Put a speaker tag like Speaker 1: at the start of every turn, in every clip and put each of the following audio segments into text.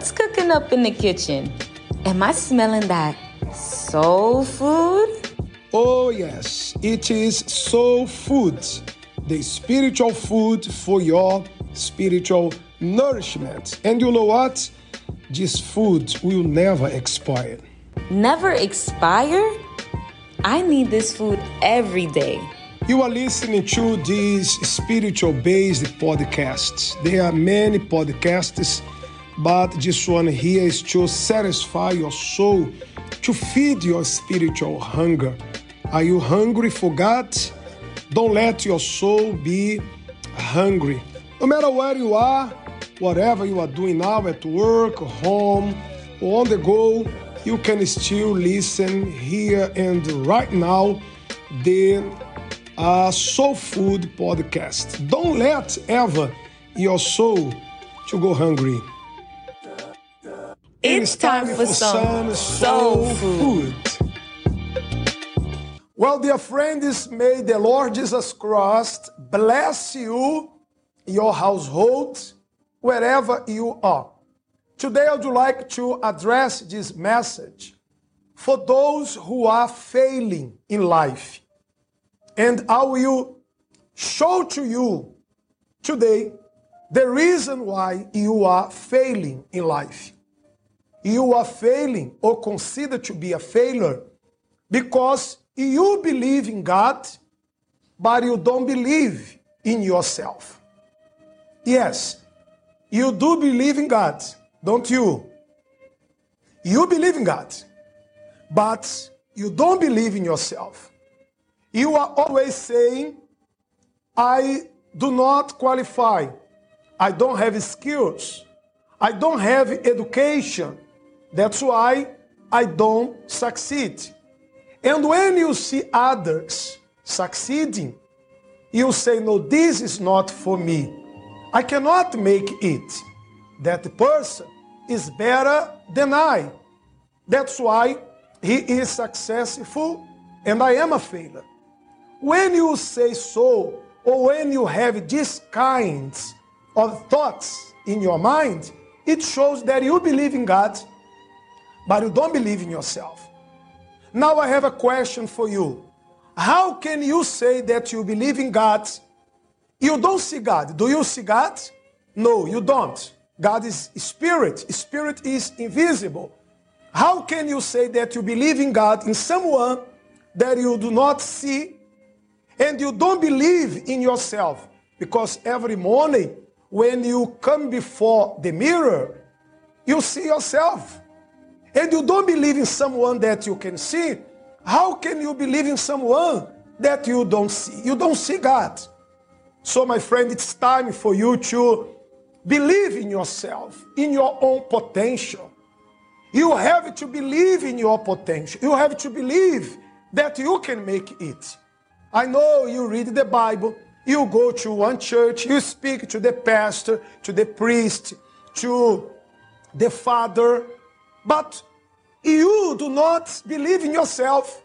Speaker 1: What's cooking up in the kitchen? Am I smelling that soul food?
Speaker 2: Oh, yes, it is soul food, the spiritual food for your spiritual nourishment. And you know what? This food will never expire.
Speaker 1: Never expire? I need this food every day.
Speaker 2: You are listening to these spiritual based podcasts. There are many podcasts, but this one here is to satisfy your soul, to feed your spiritual hunger. Are you hungry for God? Don't let your soul be hungry. No matter where you are, whatever you are doing now at work, home, or on the go, you can still listen here and right now the uh, Soul Food podcast. Don't let ever your soul to go hungry.
Speaker 1: It's time for some soul food.
Speaker 2: Well, dear friends, may the Lord Jesus Christ bless you, your household, wherever you are. Today, I would like to address this message for those who are failing in life. And I will show to you today the reason why you are failing in life. You are failing or consider to be a failure because you believe in God, but you don't believe in yourself. Yes, you do believe in God, don't you? You believe in God, but you don't believe in yourself. You are always saying, I do not qualify. I don't have skills. I don't have education. That's why I don't succeed. And when you see others succeeding, you say, No, this is not for me. I cannot make it. That person is better than I. That's why he is successful and I am a failure. When you say so, or when you have these kinds of thoughts in your mind, it shows that you believe in God, but you don't believe in yourself. Now I have a question for you. How can you say that you believe in God? You don't see God. Do you see God? No, you don't. God is spirit. Spirit is invisible. How can you say that you believe in God in someone that you do not see and you don't believe in yourself? Because every morning when you come before the mirror, you see yourself. And you don't believe in someone that you can see. How can you believe in someone that you don't see? You don't see God. So, my friend, it's time for you to believe in yourself, in your own potential. You have to believe in your potential. You have to believe that you can make it. I know you read the Bible, you go to one church, you speak to the pastor, to the priest, to the father, but you do not believe in yourself.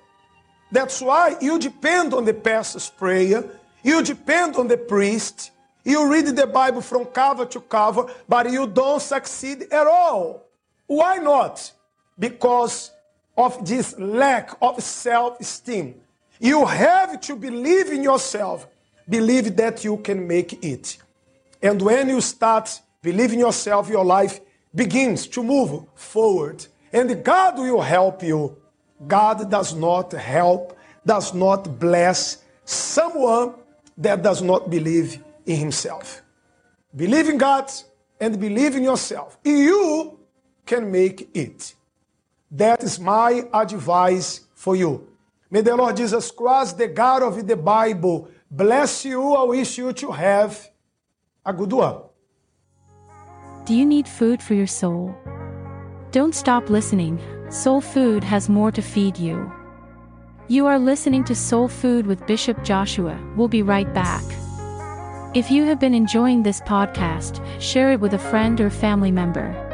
Speaker 2: That's why you depend on the pastor's prayer, you depend on the priest, you read the Bible from cover to cover, but you don't succeed at all. Why not? Because of this lack of self esteem. You have to believe in yourself, believe that you can make it. And when you start believing yourself, your life begins to move forward. And God will help you. God does not help, does not bless someone that does not believe in himself. Believe in God and believe in yourself. You can make it. That is my advice for you. May the Lord Jesus Christ, the God of the Bible, bless you. I wish you to have a good one.
Speaker 3: Do you need food for your soul? Don't stop listening. Soul Food has more to feed you. You are listening to Soul Food with Bishop Joshua. We'll be right back. If you have been enjoying this podcast, share it with a friend or family member.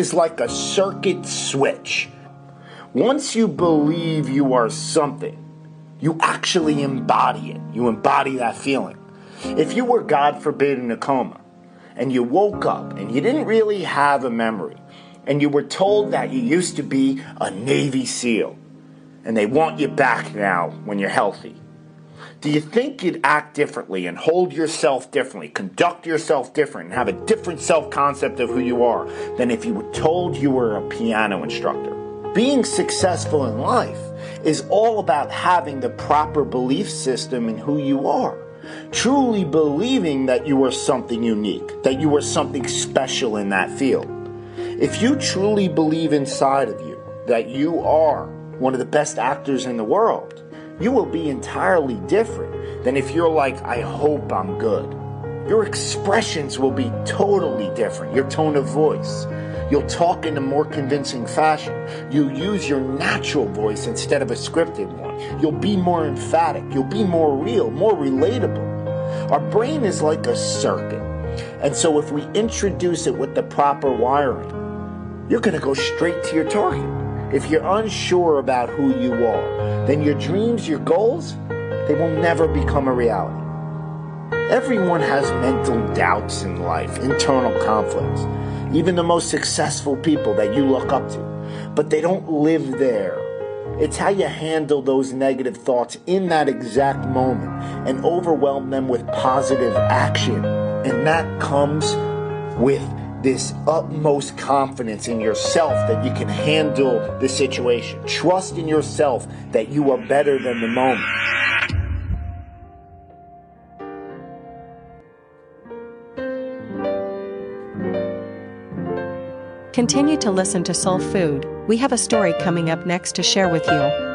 Speaker 4: Is like a circuit switch. Once you believe you are something, you actually embody it. You embody that feeling. If you were, God forbid, in a coma and you woke up and you didn't really have a memory and you were told that you used to be a Navy SEAL and they want you back now when you're healthy, do you think you'd act differently and hold yourself differently, conduct yourself different, and have a different self concept of who you are than if you were told you were a piano instructor? Being successful in life is all about having the proper belief system in who you are. Truly believing that you are something unique, that you are something special in that field. If you truly believe inside of you that you are one of the best actors in the world, you will be entirely different than if you're like, I hope I'm good. Your expressions will be totally different, your tone of voice. You'll talk in a more convincing fashion. You'll use your natural voice instead of a scripted one. You'll be more emphatic. You'll be more real, more relatable. Our brain is like a circuit. And so if we introduce it with the proper wiring, you're going to go straight to your target. If you're unsure about who you are, then your dreams, your goals, they will never become a reality. Everyone has mental doubts in life, internal conflicts even the most successful people that you look up to, but they don't live there. It's how you handle those negative thoughts in that exact moment and overwhelm them with positive action. And that comes with this utmost confidence in yourself that you can handle the situation. Trust in yourself that you are better than the moment.
Speaker 5: Continue to listen to Soul Food. We have a story coming up next to share with you.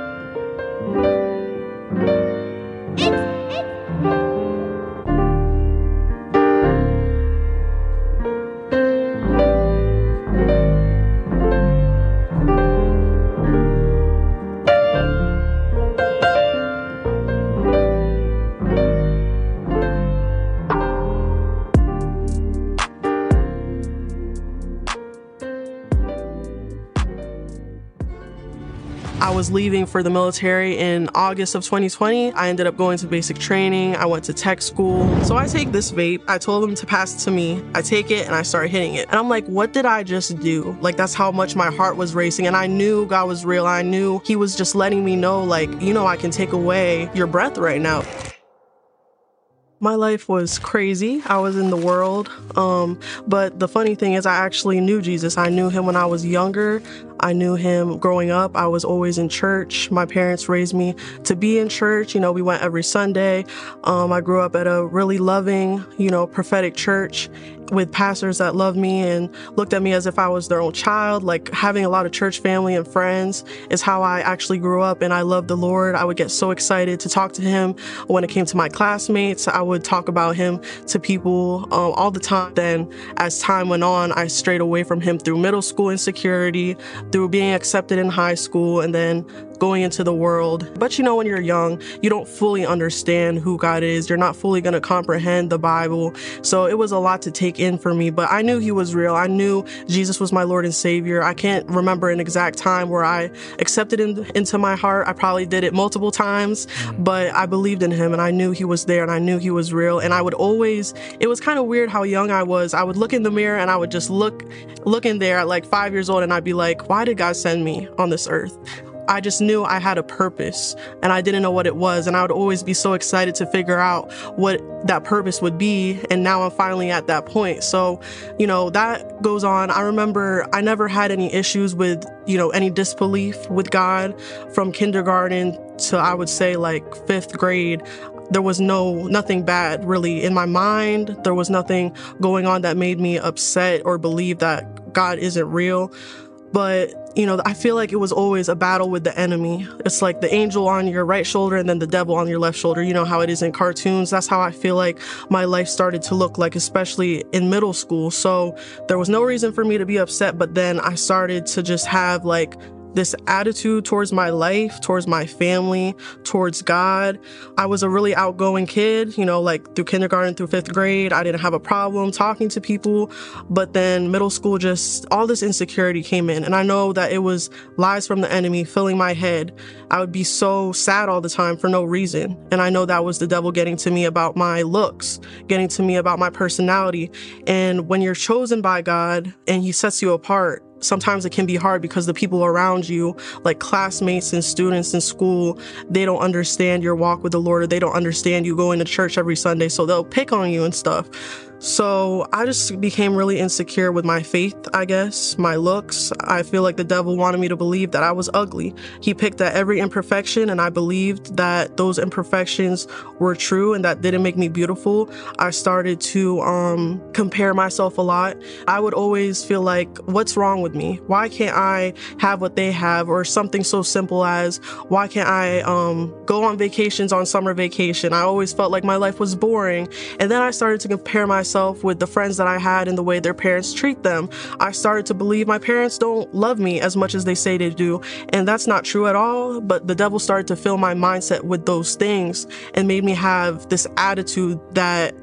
Speaker 6: I was leaving for the military in August of 2020. I ended up going to basic training. I went to tech school. So I take this vape. I told them to pass it to me. I take it and I start hitting it. And I'm like, what did I just do? Like, that's how much my heart was racing. And I knew God was real. I knew He was just letting me know, like, you know, I can take away your breath right now. My life was crazy. I was in the world. Um, but the funny thing is, I actually knew Jesus. I knew him when I was younger. I knew him growing up. I was always in church. My parents raised me to be in church. You know, we went every Sunday. Um, I grew up at a really loving, you know, prophetic church with pastors that loved me and looked at me as if I was their own child. Like having a lot of church family and friends is how I actually grew up and I loved the Lord. I would get so excited to talk to him when it came to my classmates. I would talk about him to people um, all the time. Then as time went on, I strayed away from him through middle school insecurity, through being accepted in high school and then going into the world. But you know, when you're young, you don't fully understand who God is. You're not fully going to comprehend the Bible. So it was a lot to take in for me, but I knew He was real. I knew Jesus was my Lord and Savior. I can't remember an exact time where I accepted Him into my heart. I probably did it multiple times, mm-hmm. but I believed in Him and I knew He was there and I knew He was real. And I would always, it was kind of weird how young I was. I would look in the mirror and I would just look, look in there at like five years old and I'd be like, why did God send me on this earth? I just knew I had a purpose and I didn't know what it was. And I would always be so excited to figure out what that purpose would be. And now I'm finally at that point. So, you know, that goes on. I remember I never had any issues with, you know, any disbelief with God from kindergarten to I would say like fifth grade there was no nothing bad really in my mind there was nothing going on that made me upset or believe that god isn't real but you know i feel like it was always a battle with the enemy. It's like the angel on your right shoulder and then the devil on your left shoulder. You know how it is in cartoons. That's how i feel like my life started to look like especially in middle school. So there was no reason for me to be upset but then i started to just have like this attitude towards my life, towards my family, towards God. I was a really outgoing kid, you know, like through kindergarten through fifth grade. I didn't have a problem talking to people. But then middle school, just all this insecurity came in. And I know that it was lies from the enemy filling my head. I would be so sad all the time for no reason. And I know that was the devil getting to me about my looks, getting to me about my personality. And when you're chosen by God and he sets you apart, sometimes it can be hard because the people around you, like classmates and students in school, they don't understand your walk with the Lord or they don't understand you going to church every Sunday. So they'll pick on you and stuff. So I just became really insecure with my faith, I guess, my looks. I feel like the devil wanted me to believe that I was ugly. He picked at every imperfection, and I believed that those imperfections were true and that didn't make me beautiful. I started to um, compare myself a lot. I would always feel like, what's wrong with me? Why can't I have what they have? Or something so simple as, why can't I um, go on vacations on summer vacation? I always felt like my life was boring. And then I started to compare myself myself with the friends that I had and the way their parents treat them. I started to believe my parents don't love me as much as they say they do. And that's not true at all. But the devil started to fill my mindset with those things and made me have this attitude that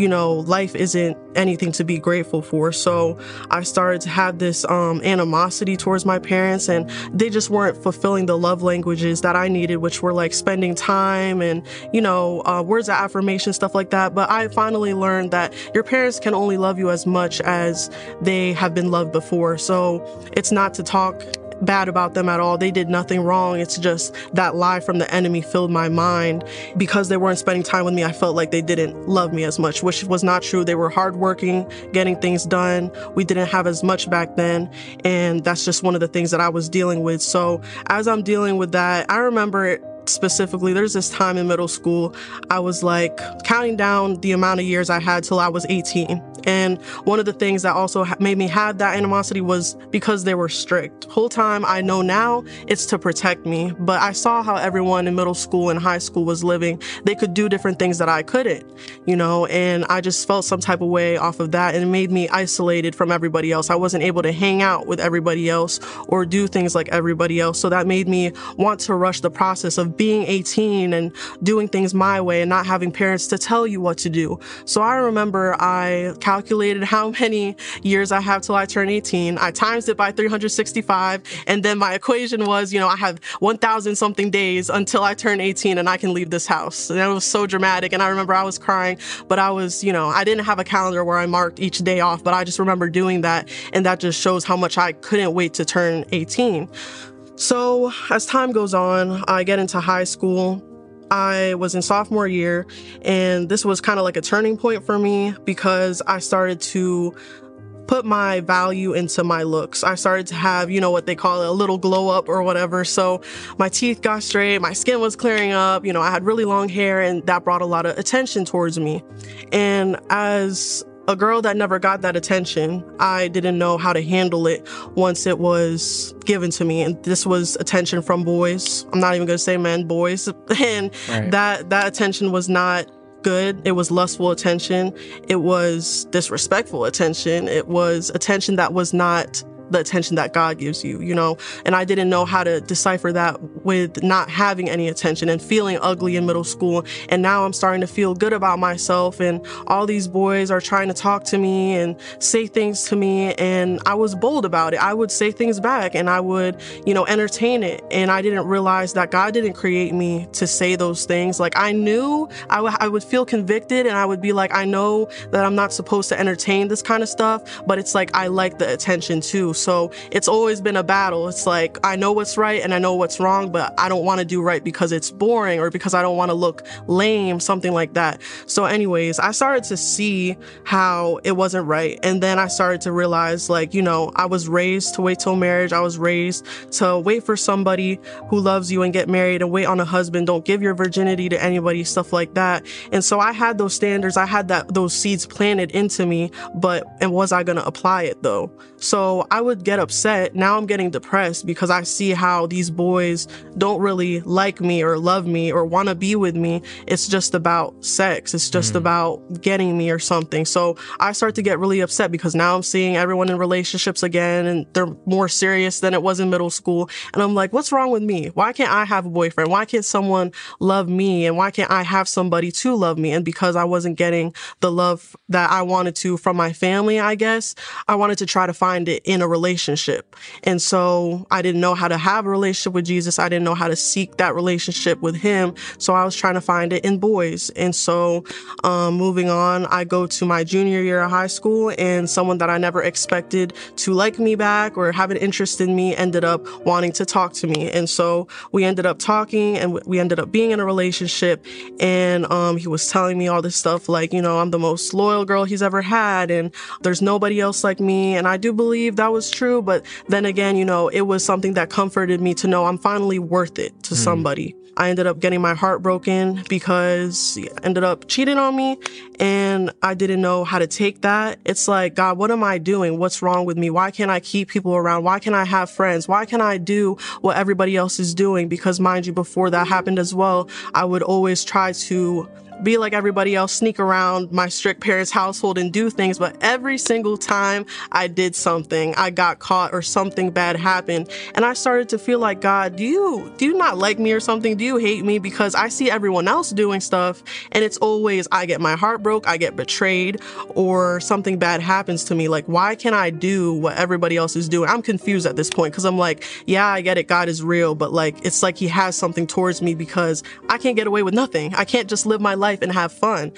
Speaker 6: you know, life isn't anything to be grateful for. So I started to have this um, animosity towards my parents, and they just weren't fulfilling the love languages that I needed, which were like spending time and, you know, uh, words of affirmation, stuff like that. But I finally learned that your parents can only love you as much as they have been loved before. So it's not to talk bad about them at all. They did nothing wrong. It's just that lie from the enemy filled my mind. Because they weren't spending time with me, I felt like they didn't love me as much, which was not true. They were hardworking, getting things done. We didn't have as much back then. And that's just one of the things that I was dealing with. So as I'm dealing with that, I remember it specifically, there's this time in middle school, I was like counting down the amount of years I had till I was 18. And one of the things that also made me have that animosity was because they were strict. Whole time I know now it's to protect me, but I saw how everyone in middle school and high school was living. They could do different things that I couldn't, you know, and I just felt some type of way off of that and it made me isolated from everybody else. I wasn't able to hang out with everybody else or do things like everybody else. So that made me want to rush the process of being 18 and doing things my way and not having parents to tell you what to do. So I remember I calculated how many years I have till I turn 18. I times it by 365. And then my equation was, you know, I have 1,000 something days until I turn 18 and I can leave this house. And it was so dramatic. And I remember I was crying, but I was, you know, I didn't have a calendar where I marked each day off, but I just remember doing that. And that just shows how much I couldn't wait to turn 18. So as time goes on, I get into high school. I was in sophomore year, and this was kind of like a turning point for me because I started to put my value into my looks. I started to have, you know, what they call a little glow up or whatever. So my teeth got straight, my skin was clearing up, you know, I had really long hair and that brought a lot of attention towards me. And as a girl that never got that attention. I didn't know how to handle it once it was given to me. And this was attention from boys. I'm not even going to say men, boys. And right. that, that attention was not good. It was lustful attention. It was disrespectful attention. It was attention that was not the attention that God gives you, you know? And I didn't know how to decipher that with not having any attention and feeling ugly in middle school. And now I'm starting to feel good about myself and all these boys are trying to talk to me and say things to me. And I was bold about it. I would say things back and I would, you know, entertain it. And I didn't realize that God didn't create me to say those things. Like I knew I, w- I would feel convicted and I would be like, I know that I'm not supposed to entertain this kind of stuff, but it's like I like the attention too. So it's always been a battle. It's like, I know what's right and I know what's wrong, but I don't want to do right because it's boring or because I don't want to look lame, something like that. So, anyways, I started to see how it wasn't right. And then I started to realize, like, you know, I was raised to wait till marriage. I was raised to wait for somebody who loves you and get married and wait on a husband. Don't give your virginity to anybody, stuff like that. And so I had those standards. I had that, those seeds planted into me, but, and was I going to apply it though? So I was would get upset. Now I'm getting depressed because I see how these boys don't really like me or love me or want to be with me. It's just about sex. It's just mm. about getting me or something. So I start to get really upset because now I'm seeing everyone in relationships again and they're more serious than it was in middle school. And I'm like, what's wrong with me? Why can't I have a boyfriend? Why can't someone love me? And why can't I have somebody to love me? And because I wasn't getting the love that I wanted to from my family, I guess, I wanted to try to find it in a relationship. And so I didn't know how to have a relationship with Jesus. I didn't know how to seek that relationship with him. So I was trying to find it in boys. And so, um, moving on, I go to my junior year of high school and someone that I never expected to like me back or have an interest in me ended up wanting to talk to me. And so we ended up talking and we ended up being in a relationship. And, um, he was telling me all this stuff like, you know, I'm the most loyal girl he's ever had and there's nobody else like me. And I do believe that was true. But then again, you know, it was something that comforted me to know I'm finally worth it to mm. somebody. I ended up getting my heart broken because he ended up cheating on me and I didn't know how to take that. It's like, God, what am I doing? What's wrong with me? Why can't I keep people around? Why can't I have friends? Why can't I do what everybody else is doing? Because mind you, before that happened as well, I would always try to be like everybody else, sneak around my strict parents' household and do things. But every single time I did something, I got caught or something bad happened. And I started to feel like, God, do you, do you not like me or something? Do you hate me? Because I see everyone else doing stuff and it's always, I get my heart broke, I get betrayed or something bad happens to me. Like, why can't I do what everybody else is doing? I'm confused at this point because I'm like, yeah, I get it. God is real, but like, it's like he has something towards me because I can't get away with nothing. I can't just live my life life and have fun.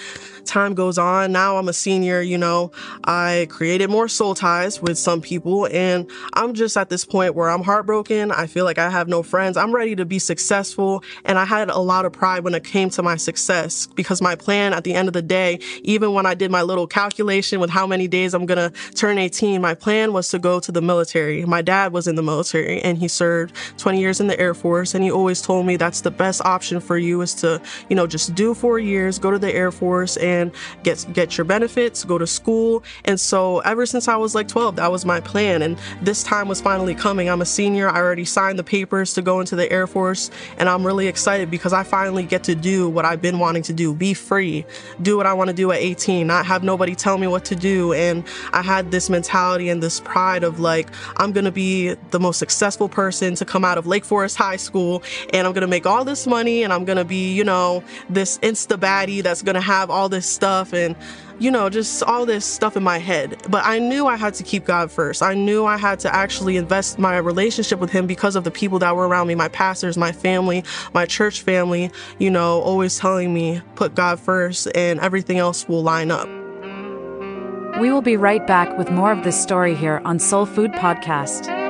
Speaker 6: Time goes on. Now I'm a senior, you know, I created more soul ties with some people and I'm just at this point where I'm heartbroken. I feel like I have no friends. I'm ready to be successful. And I had a lot of pride when it came to my success because my plan at the end of the day, even when I did my little calculation with how many days I'm to turn 18, my plan was to go to the military. My dad was in the military and he served 20 years in the Air Force. And he always told me that's the best option for you is to, you know, just do four years go to the Air Force and get get your benefits, go to school. And so ever since I was like 12, that was my plan. And this time was finally coming. I'm a senior. I already signed the papers to go into the Air Force, and I'm really excited because I finally get to do what I've been wanting to do, be free, do what I want to do at 18, not have nobody tell me what to do. And I had this mentality and this pride of like, I'm to be the most successful person to come out of Lake Forest High School, and I'm to make all this money, and I'm to be, you know, this insta bag that's to have all this stuff and you know, just all this stuff in my head. But I knew I had to keep God first. I knew I had to actually invest my relationship with Him because of the people that were around me my pastors, my family, my church family, you know, always telling me, put God first and everything else will line up.
Speaker 7: We will be right back with more of this story here on Soul Food Podcast.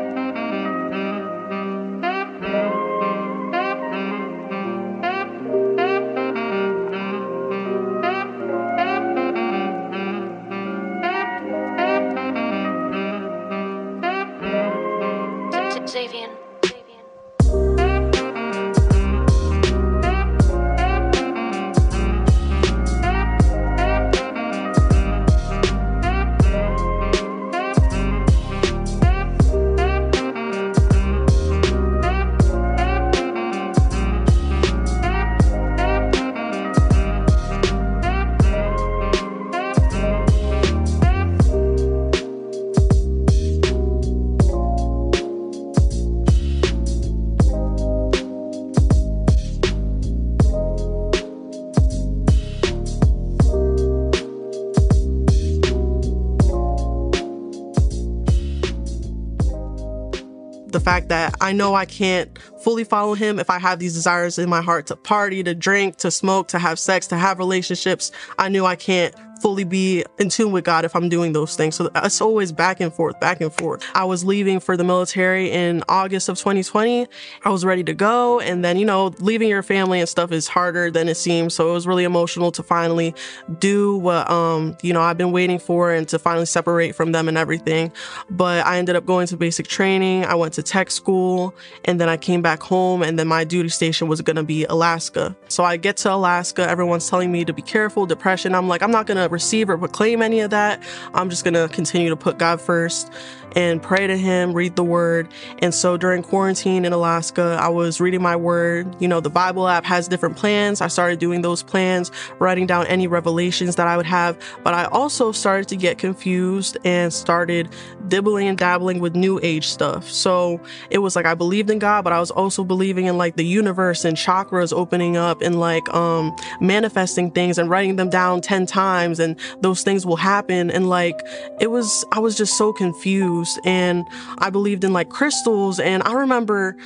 Speaker 6: I know I can't fully follow him if I have these desires in my heart to party, to drink, to smoke, to have sex, to have relationships. I knew I can't fully be in tune with God if I'm doing those things. So it's always back and forth, back and forth. I was leaving for the military in August of 2020. I was ready to go. And then, you know, leaving your family and stuff is harder than it seems. So it was really emotional to finally do what, um, you know, I've been waiting for and to finally separate from them and everything. But I ended up going to basic training. I went to tech school and then I came back home and then my duty station was going to be Alaska. So I get to Alaska. Everyone's telling me to be careful, depression. I'm like, I'm not going to receive or proclaim any of that. I'm just going to continue to put God first and pray to him, read the word. And so during quarantine in Alaska, I was reading my word. You know, the Bible app has different plans. I started doing those plans, writing down any revelations that I would have. But I also started to get confused and started dibbling and dabbling with new age stuff. So it was like I believed in God, but I was also believing in like the universe and chakras opening up and like um manifesting things and writing them down 10 times and those things will happen and like it was I was just so confused and I believed in like crystals. And I remember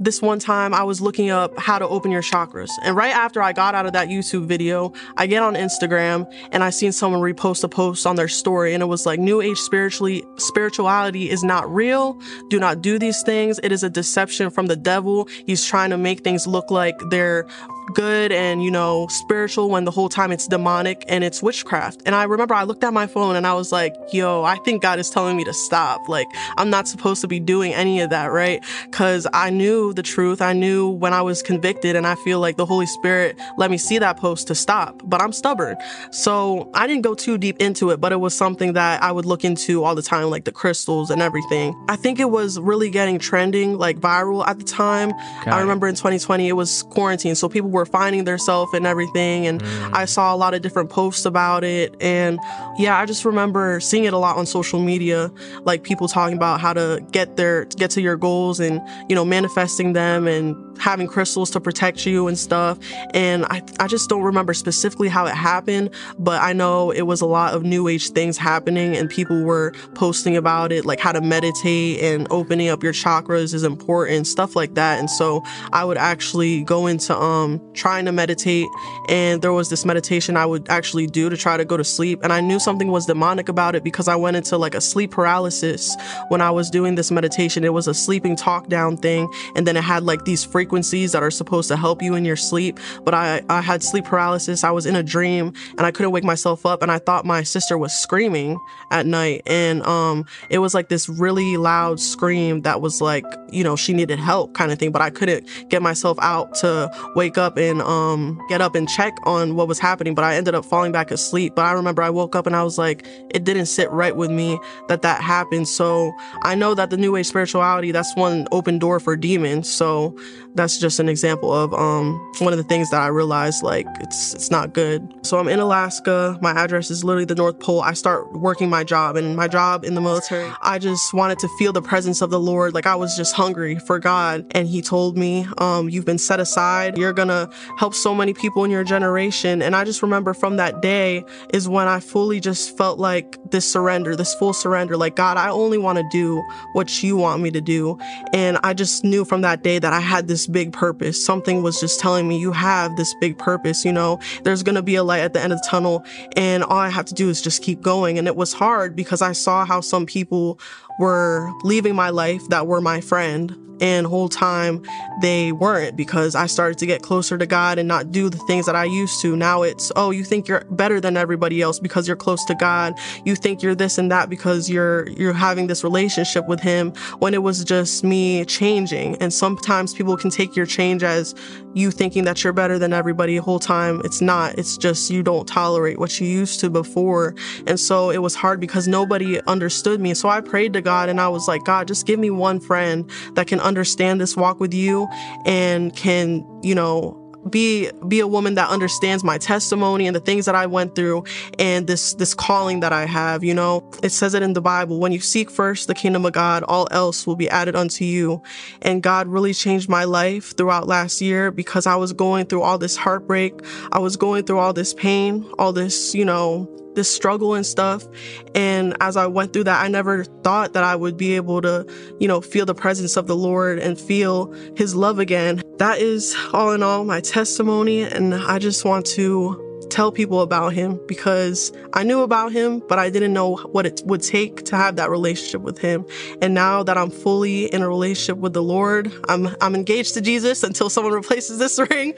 Speaker 6: this one time I was looking up how to open your chakras. And right after I got out of that YouTube video, I get on Instagram and I seen someone repost a post on their story and it was like new age spiritually spirituality is not real. Do not do these things. It is a deception from the devil. He's trying to make things look like they're good and, you know, spiritual when the whole time it's demonic and it's witchcraft. And I remember I looked at my phone and I was like, yo, I think God is telling me to stop. Like, I'm not supposed to be doing any of that, right? Cause I knew the truth. I knew when I was convicted and I feel like the Holy Spirit let me see that post to stop, but I'm stubborn. So I didn't go too deep into it, but it was something that I would look into all the time, like the crystals and everything. I think it was really getting trending, like viral at the time. I remember in 2020, it was quarantine. So people were were finding themselves and everything. And mm. I saw a lot of different posts about it. And yeah, I just remember seeing it a lot on social media, like people talking about how to get there, get to your goals and, you know, manifesting them and having crystals to protect you and stuff. And I, I just don't remember specifically how it happened, but I know it was a lot of new age things happening and people were posting about it, like how to meditate and opening up your chakras is important, stuff like that. And so I would actually go into, um, trying to meditate and there was this meditation I would actually do to try to go to sleep. And I knew something was demonic about it because I went into like a sleep paralysis when I was doing this meditation. It was a sleeping talk down thing. And then it had like these frequencies frequencies that are supposed to help you in your sleep. But I, I had sleep paralysis. I was in a dream and I couldn't wake myself up. And I thought my sister was screaming at night. And um, it was like this really loud scream that was like, you know, she needed help kind of thing. But I couldn't get myself out to wake up and um, get up and check on what was happening. But I ended up falling back asleep. But I remember I woke up and I was like, it didn't sit right with me that that happened. So I know that the new age spirituality, that's one open door for demons. So that's just an example of um, one of the things that I realized like it's it's not good. So I'm in Alaska. My address is literally the North Pole. I start working my job and my job in the military. I just wanted to feel the presence of the Lord. Like I was just hungry for God, and He told me, um, "You've been set aside. You're gonna help so many people in your generation." And I just remember from that day is when I fully just felt like this surrender, this full surrender. Like God, I only want to do what You want me to do, and I just knew from that day that I had this big purpose. Something was just telling me, you have this big purpose, you know, there's going to be a light at the end of the tunnel. And all I have to do is just keep going. And it was hard because I saw how some people were leaving my life that were my friend and whole time they weren't because I started to get closer to God and not do the things that I used to. Now it's, oh, you think you're better than everybody else because you're close to God. You think you're this and that because you're, you're having this relationship with him when it was just me changing. And sometimes people can take your change as you thinking that you're better than everybody the whole time. It's not. It's just you don't tolerate what you used to before. And so it was hard because nobody understood me. So I prayed to God and I was like, God, just give me one friend that can understand this walk with you and can, you know, be be a woman that understands my testimony and the things that I went through and this this calling that I have you know? It says it in the Bible when you seek first the kingdom of God all else will be added unto you. And God really changed my life throughout last year because I was going through all this heartbreak. I was going through all this pain all this you know this struggle and stuff. And as I went through that, I never thought that I would be able to, you know, feel the presence of the Lord and feel his love again. That is all in all my testimony. And I just want to tell people about him because I knew about him, but I didn't know what it would take to have that relationship with him. And now that I'm fully in a relationship with the Lord, I'm I'm engaged to Jesus until someone replaces this ring.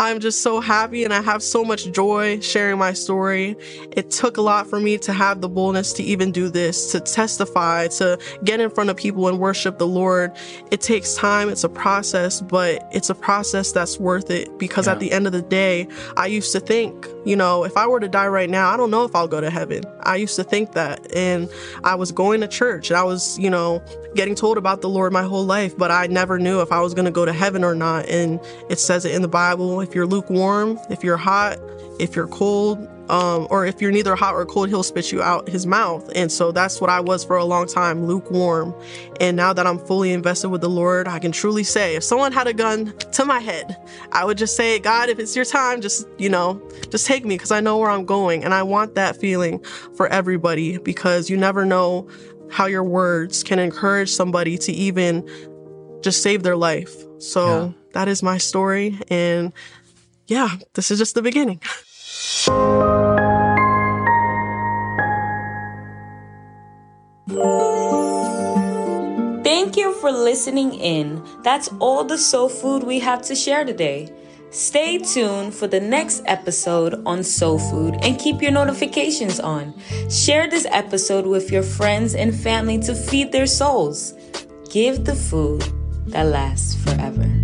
Speaker 6: I'm just so happy and I have so much joy sharing my story. It took a lot for me to have the boldness to even do this, to testify, to get in front of people and worship the Lord. It takes time, it's a process, but it's a process that's worth it because yeah. at the end of the day, I used to think you know, if I were to die right now, I don't know if I'll go to heaven. I used to think that. And I was going to church and I was, you know, getting told about the Lord my whole life, but I never knew if I was going to go to heaven or not. And it says it in the Bible if you're lukewarm, if you're hot, if you're cold, um, or if you're neither hot or cold, he'll spit you out his mouth. And so that's what I was for a long time, lukewarm. And now that I'm fully invested with the Lord, I can truly say if someone had a gun to my head, I would just say, God, if it's your time, just, you know, just take me because I know where I'm going. And I want that feeling for everybody because you never know how your words can encourage somebody to even just save their life. So yeah. that is my story. And yeah, this is just the beginning.
Speaker 1: Thank you for listening in. That's all the soul food we have to share today. Stay tuned for the next episode on soul food and keep your notifications on. Share this episode with your friends and family to feed their souls. Give the food that lasts forever.